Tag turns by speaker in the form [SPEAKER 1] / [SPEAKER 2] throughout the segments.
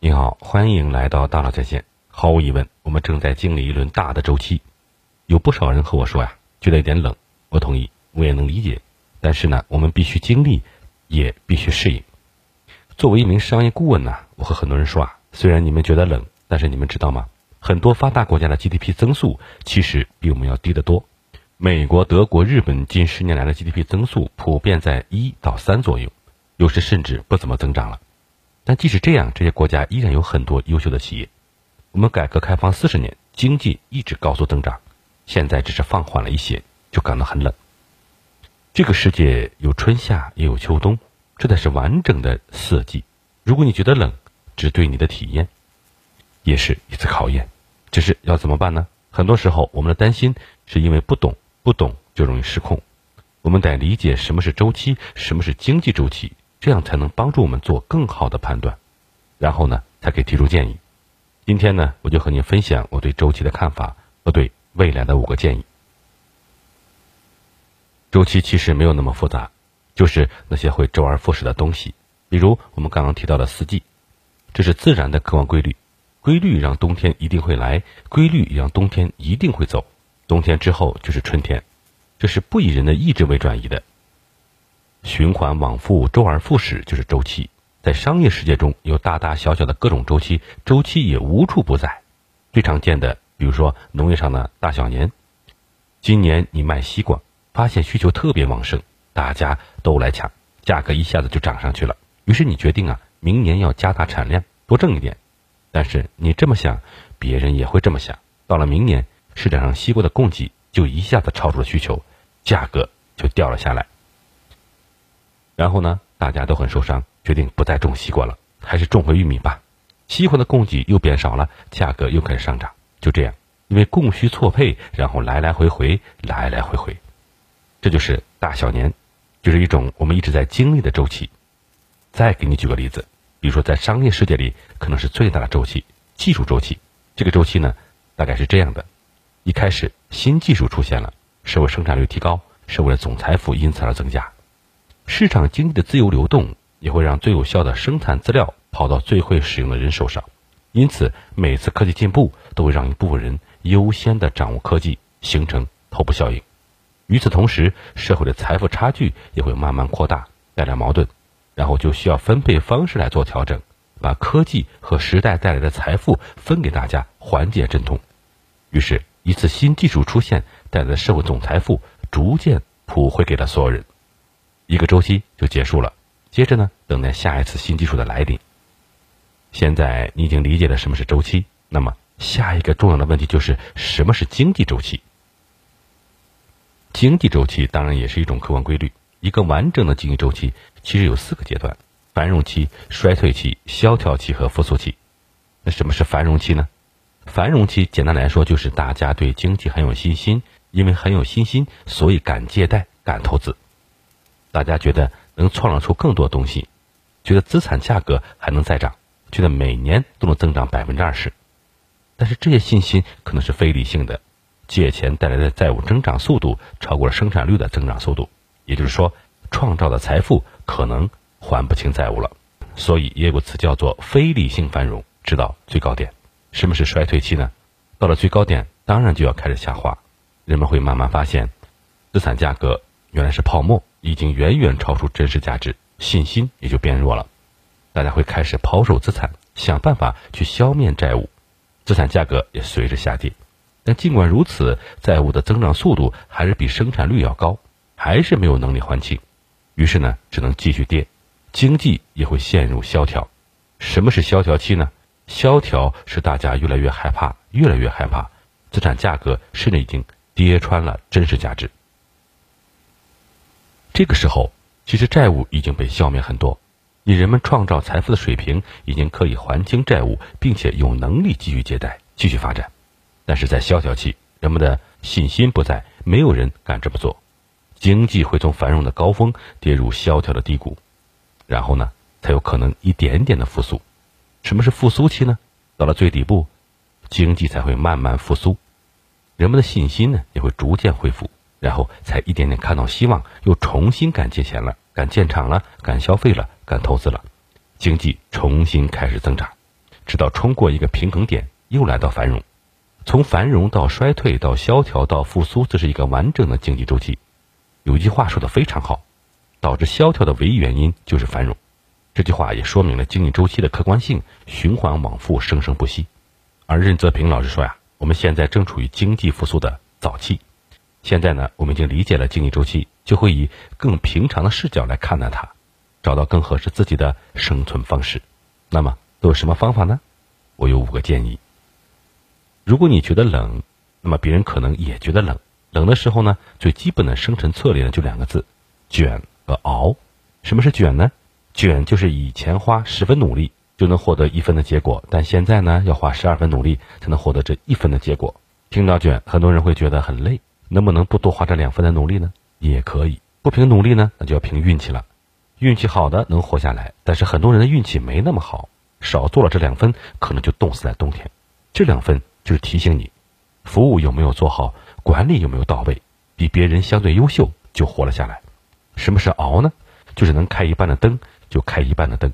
[SPEAKER 1] 你好，欢迎来到大佬在线。毫无疑问，我们正在经历一轮大的周期。有不少人和我说呀，觉得有点冷。我同意，我也能理解。但是呢，我们必须经历，也必须适应。作为一名商业顾问呢，我和很多人说啊，虽然你们觉得冷，但是你们知道吗？很多发达国家的 GDP 增速其实比我们要低得多。美国、德国、日本近十年来的 GDP 增速普遍在一到三左右，有时甚至不怎么增长了。但即使这样，这些国家依然有很多优秀的企业。我们改革开放四十年，经济一直高速增长，现在只是放缓了一些，就感到很冷。这个世界有春夏，也有秋冬，这才是完整的四季。如果你觉得冷，只对你的体验，也是一次考验。只是要怎么办呢？很多时候，我们的担心是因为不懂，不懂就容易失控。我们得理解什么是周期，什么是经济周期。这样才能帮助我们做更好的判断，然后呢，才可以提出建议。今天呢，我就和您分享我对周期的看法和对未来的五个建议。周期其实没有那么复杂，就是那些会周而复始的东西，比如我们刚刚提到的四季，这是自然的客观规律，规律让冬天一定会来，规律也让冬天一定会走，冬天之后就是春天，这是不以人的意志为转移的。循环往复，周而复始就是周期。在商业世界中有大大小小的各种周期，周期也无处不在。最常见的，比如说农业上的大小年。今年你卖西瓜，发现需求特别旺盛，大家都来抢，价格一下子就涨上去了。于是你决定啊，明年要加大产量，多挣一点。但是你这么想，别人也会这么想。到了明年，市场上西瓜的供给就一下子超出了需求，价格就掉了下来。然后呢，大家都很受伤，决定不再种西瓜了，还是种回玉米吧。西瓜的供给又变少了，价格又开始上涨。就这样，因为供需错配，然后来来回回，来来回回，这就是大小年，就是一种我们一直在经历的周期。再给你举个例子，比如说在商业世界里，可能是最大的周期——技术周期。这个周期呢，大概是这样的：一开始，新技术出现了，社会生产率提高，社会的总财富因此而增加。市场经济的自由流动也会让最有效的生产资料跑到最会使用的人手上，因此每次科技进步都会让一部分人优先的掌握科技，形成头部效应。与此同时，社会的财富差距也会慢慢扩大，带来矛盾，然后就需要分配方式来做调整，把科技和时代带来的财富分给大家，缓解阵痛。于是，一次新技术出现带来的社会总财富逐渐普惠给了所有人。一个周期就结束了，接着呢，等待下一次新技术的来临。现在你已经理解了什么是周期，那么下一个重要的问题就是什么是经济周期？经济周期当然也是一种客观规律。一个完整的经济周期其实有四个阶段：繁荣期、衰退期、萧条期和复苏期。那什么是繁荣期呢？繁荣期简单来说就是大家对经济很有信心，因为很有信心，所以敢借贷、敢投资。大家觉得能创造出更多东西，觉得资产价格还能再涨，觉得每年都能增长百分之二十，但是这些信心可能是非理性的，借钱带来的债务增长速度超过了生产率的增长速度，也就是说，创造的财富可能还不清债务了，所以也有个词叫做非理性繁荣，直到最高点。什么是衰退期呢？到了最高点，当然就要开始下滑，人们会慢慢发现，资产价格原来是泡沫。已经远远超出真实价值，信心也就变弱了。大家会开始抛售资产，想办法去消灭债务，资产价格也随之下跌。但尽管如此，债务的增长速度还是比生产率要高，还是没有能力还清。于是呢，只能继续跌，经济也会陷入萧条。什么是萧条期呢？萧条是大家越来越害怕，越来越害怕，资产价格甚至已经跌穿了真实价值。这个时候，其实债务已经被消灭很多，以人们创造财富的水平已经可以还清债务，并且有能力继续借贷、继续发展。但是在萧条期，人们的信心不在，没有人敢这么做，经济会从繁荣的高峰跌入萧条的低谷，然后呢，才有可能一点点的复苏。什么是复苏期呢？到了最底部，经济才会慢慢复苏，人们的信心呢也会逐渐恢复。然后才一点点看到希望，又重新敢借钱了，敢建厂了，敢消费了，敢投资了，经济重新开始增长。直到冲过一个平衡点，又来到繁荣。从繁荣到衰退到萧条到复苏，这是一个完整的经济周期。有一句话说的非常好，导致萧条的唯一原因就是繁荣。这句话也说明了经济周期的客观性，循环往复，生生不息。而任泽平老师说呀，我们现在正处于经济复苏的早期。现在呢，我们已经理解了经济周期，就会以更平常的视角来看待它，找到更合适自己的生存方式。那么都有什么方法呢？我有五个建议。如果你觉得冷，那么别人可能也觉得冷。冷的时候呢，最基本的生存策略呢就两个字：卷和熬。什么是卷呢？卷就是以前花十分努力就能获得一分的结果，但现在呢要花十二分努力才能获得这一分的结果。听到卷，很多人会觉得很累，能不能不多花这两分的努力呢？也可以，不凭努力呢，那就要凭运气了。运气好的能活下来，但是很多人的运气没那么好，少做了这两分，可能就冻死在冬天。这两分就是提醒你，服务有没有做好。管理有没有到位，比别人相对优秀就活了下来。什么是熬呢？就是能开一半的灯就开一半的灯，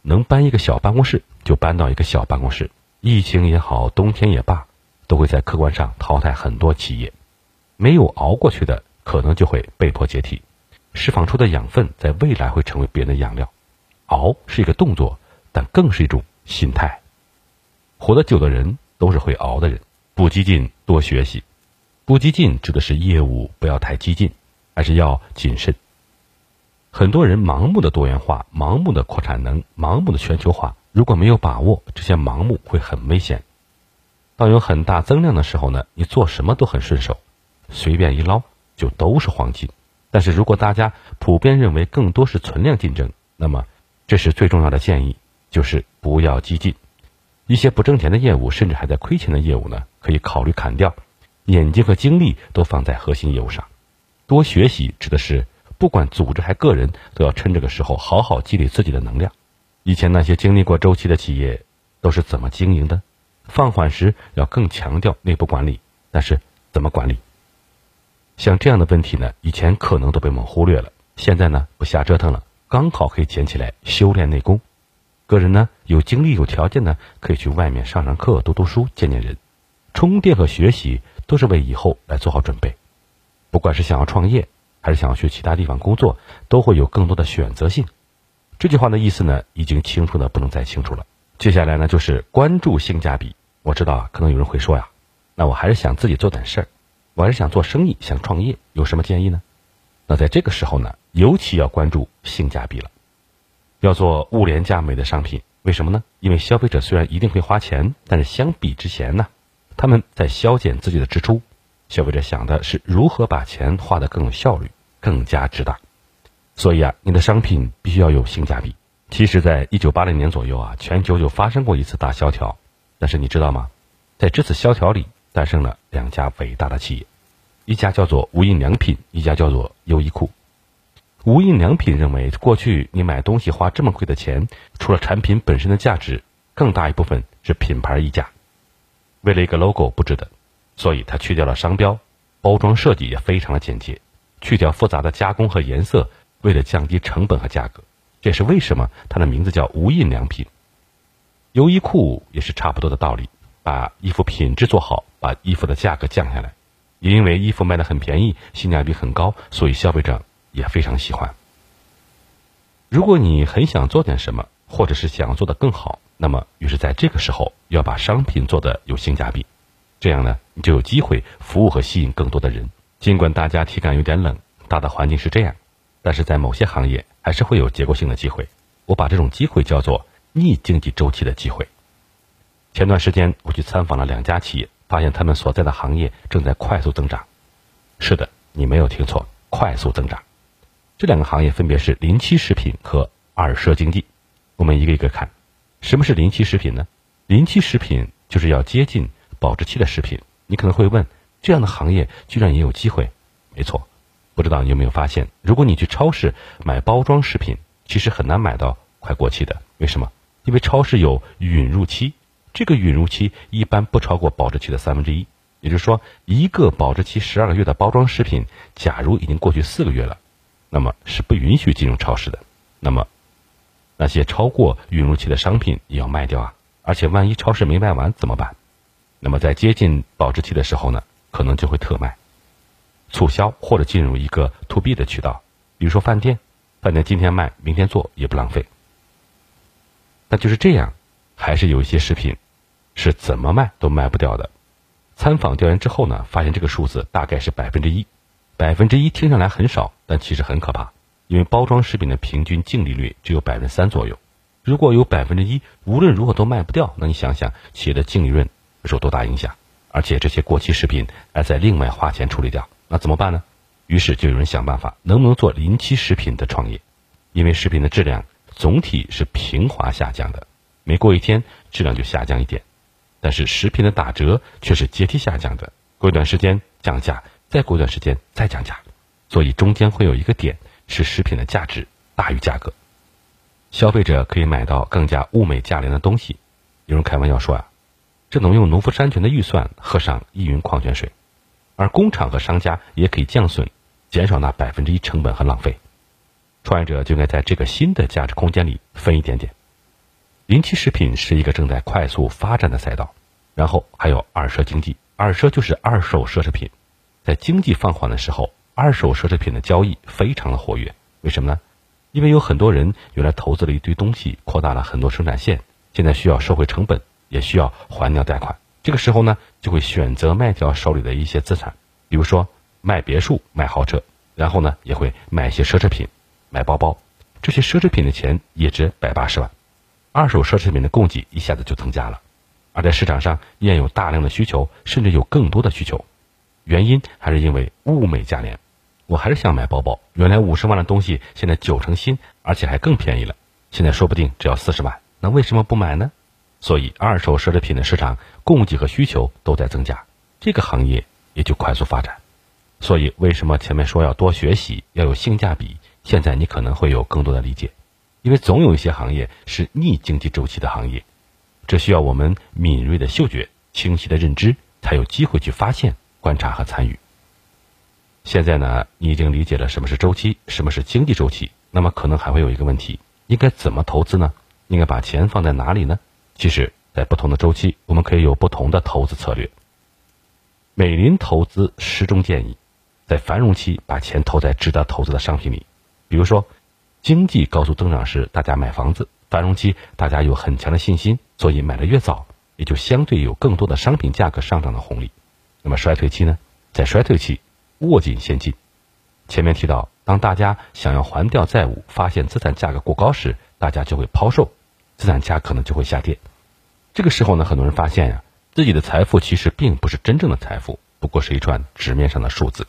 [SPEAKER 1] 能搬一个小办公室就搬到一个小办公室。疫情也好，冬天也罢，都会在客观上淘汰很多企业。没有熬过去的，可能就会被迫解体。释放出的养分在未来会成为别人的养料。熬是一个动作，但更是一种心态。活得久的人都是会熬的人，不激进，多学习。不激进指的是业务不要太激进，还是要谨慎。很多人盲目的多元化、盲目的扩产能、盲目的全球化，如果没有把握，这些盲目会很危险。当有很大增量的时候呢，你做什么都很顺手，随便一捞就都是黄金。但是如果大家普遍认为更多是存量竞争，那么这是最重要的建议，就是不要激进。一些不挣钱的业务，甚至还在亏钱的业务呢，可以考虑砍掉。眼睛和精力都放在核心业务上，多学习指的是不管组织还个人都要趁这个时候好好积累自己的能量。以前那些经历过周期的企业都是怎么经营的？放缓时要更强调内部管理，但是怎么管理？像这样的问题呢，以前可能都被我们忽略了，现在呢不瞎折腾了，刚好可以捡起来修炼内功。个人呢有精力有条件呢，可以去外面上上课、读读书、见见人，充电和学习。都是为以后来做好准备，不管是想要创业，还是想要去其他地方工作，都会有更多的选择性。这句话的意思呢，已经清楚的不能再清楚了。接下来呢，就是关注性价比。我知道啊，可能有人会说呀，那我还是想自己做点事儿，我还是想做生意，想创业，有什么建议呢？那在这个时候呢，尤其要关注性价比了。要做物廉价美的商品，为什么呢？因为消费者虽然一定会花钱，但是相比之前呢？他们在削减自己的支出，消费者想的是如何把钱花得更有效率、更加值当。所以啊，你的商品必须要有性价比。其实，在一九八零年左右啊，全球就发生过一次大萧条。但是你知道吗？在这次萧条里，诞生了两家伟大的企业，一家叫做无印良品，一家叫做优衣库。无印良品认为，过去你买东西花这么贵的钱，除了产品本身的价值，更大一部分是品牌溢价。为了一个 logo 不值得，所以他去掉了商标，包装设计也非常的简洁，去掉复杂的加工和颜色，为了降低成本和价格，这是为什么它的名字叫无印良品。优衣库也是差不多的道理，把衣服品质做好，把衣服的价格降下来，因为衣服卖的很便宜，性价比很高，所以消费者也非常喜欢。如果你很想做点什么，或者是想做的更好。那么，于是在这个时候要把商品做的有性价比，这样呢，你就有机会服务和吸引更多的人。尽管大家体感有点冷，大的环境是这样，但是在某些行业还是会有结构性的机会。我把这种机会叫做逆经济周期的机会。前段时间我去参访了两家企业，发现他们所在的行业正在快速增长。是的，你没有听错，快速增长。这两个行业分别是临期食品和二奢经济。我们一个一个看。什么是临期食品呢？临期食品就是要接近保质期的食品。你可能会问，这样的行业居然也有机会？没错，不知道你有没有发现，如果你去超市买包装食品，其实很难买到快过期的。为什么？因为超市有允入期，这个允入期一般不超过保质期的三分之一。也就是说，一个保质期十二个月的包装食品，假如已经过去四个月了，那么是不允许进入超市的。那么。那些超过允入期的商品也要卖掉啊。而且万一超市没卖完怎么办？那么在接近保质期的时候呢，可能就会特卖、促销或者进入一个 to B 的渠道，比如说饭店，饭店今天卖，明天做也不浪费。那就是这样，还是有一些食品是怎么卖都卖不掉的。参访调研之后呢，发现这个数字大概是百分之一，百分之一听上来很少，但其实很可怕，因为包装食品的平均净利率只有百分之三左右。如果有百分之一无论如何都卖不掉，那你想想企业的净利润受多大影响？而且这些过期食品还在另外花钱处理掉，那怎么办呢？于是就有人想办法，能不能做临期食品的创业？因为食品的质量总体是平滑下降的，每过一天质量就下降一点，但是食品的打折却是阶梯下降的，过一段时间降价，再过一段时间再降价，所以中间会有一个点是食品的价值大于价格。消费者可以买到更加物美价廉的东西。有人开玩笑说啊，这能用农夫山泉的预算喝上依云矿泉水，而工厂和商家也可以降损，减少那百分之一成本和浪费。创业者就应该在这个新的价值空间里分一点点。临期食品是一个正在快速发展的赛道，然后还有二奢经济，二奢就是二手奢侈品。在经济放缓的时候，二手奢侈品的交易非常的活跃。为什么呢？因为有很多人原来投资了一堆东西，扩大了很多生产线，现在需要收回成本，也需要还掉贷款。这个时候呢，就会选择卖掉手里的一些资产，比如说卖别墅、卖豪车，然后呢，也会买一些奢侈品，买包包。这些奢侈品的钱也值百八十万，二手奢侈品的供给一下子就增加了，而在市场上依然有大量的需求，甚至有更多的需求。原因还是因为物美价廉。我还是想买包包。原来五十万的东西，现在九成新，而且还更便宜了。现在说不定只要四十万，那为什么不买呢？所以，二手奢侈品的市场供给和需求都在增加，这个行业也就快速发展。所以，为什么前面说要多学习，要有性价比？现在你可能会有更多的理解，因为总有一些行业是逆经济周期的行业，这需要我们敏锐的嗅觉、清晰的认知，才有机会去发现、观察和参与。现在呢，你已经理解了什么是周期，什么是经济周期。那么可能还会有一个问题：应该怎么投资呢？应该把钱放在哪里呢？其实，在不同的周期，我们可以有不同的投资策略。美林投资始终建议，在繁荣期把钱投在值得投资的商品里。比如说，经济高速增长时，大家买房子；繁荣期，大家有很强的信心，所以买的越早，也就相对有更多的商品价格上涨的红利。那么衰退期呢？在衰退期。握紧现金。前面提到，当大家想要还掉债务，发现资产价格过高时，大家就会抛售，资产价可能就会下跌。这个时候呢，很多人发现呀，自己的财富其实并不是真正的财富，不过是一串纸面上的数字。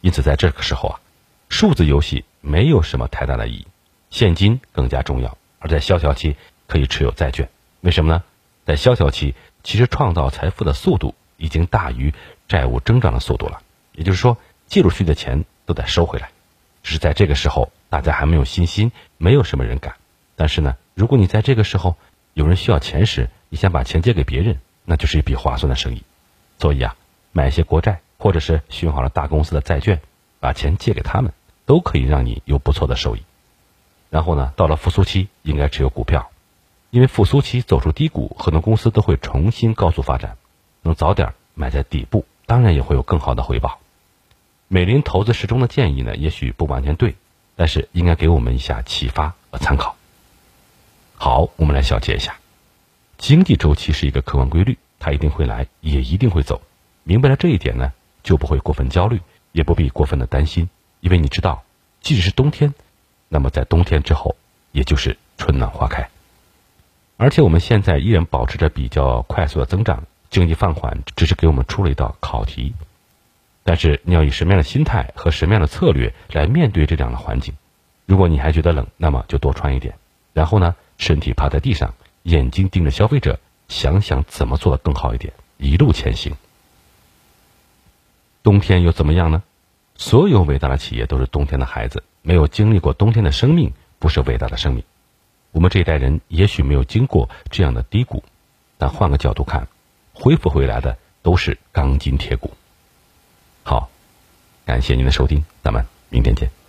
[SPEAKER 1] 因此，在这个时候啊，数字游戏没有什么太大的意义，现金更加重要。而在萧条期，可以持有债券。为什么呢？在萧条期，其实创造财富的速度已经大于债务增长的速度了。也就是说。借出去的钱都得收回来，只是在这个时候，大家还没有信心，没有什么人敢。但是呢，如果你在这个时候有人需要钱时，你想把钱借给别人，那就是一笔划算的生意。所以啊，买一些国债，或者是选好了大公司的债券，把钱借给他们，都可以让你有不错的收益。然后呢，到了复苏期，应该持有股票，因为复苏期走出低谷，很多公司都会重新高速发展，能早点买在底部，当然也会有更好的回报。美林投资时钟的建议呢，也许不完全对，但是应该给我们一下启发和参考。好，我们来小结一下：经济周期是一个客观规律，它一定会来，也一定会走。明白了这一点呢，就不会过分焦虑，也不必过分的担心，因为你知道，即使是冬天，那么在冬天之后，也就是春暖花开。而且我们现在依然保持着比较快速的增长，经济放缓只是给我们出了一道考题。但是你要以什么样的心态和什么样的策略来面对这样的环境？如果你还觉得冷，那么就多穿一点。然后呢，身体趴在地上，眼睛盯着消费者，想想怎么做的更好一点，一路前行。冬天又怎么样呢？所有伟大的企业都是冬天的孩子，没有经历过冬天的生命不是伟大的生命。我们这一代人也许没有经过这样的低谷，但换个角度看，恢复回来的都是钢筋铁骨。好，感谢您的收听，咱们明天见。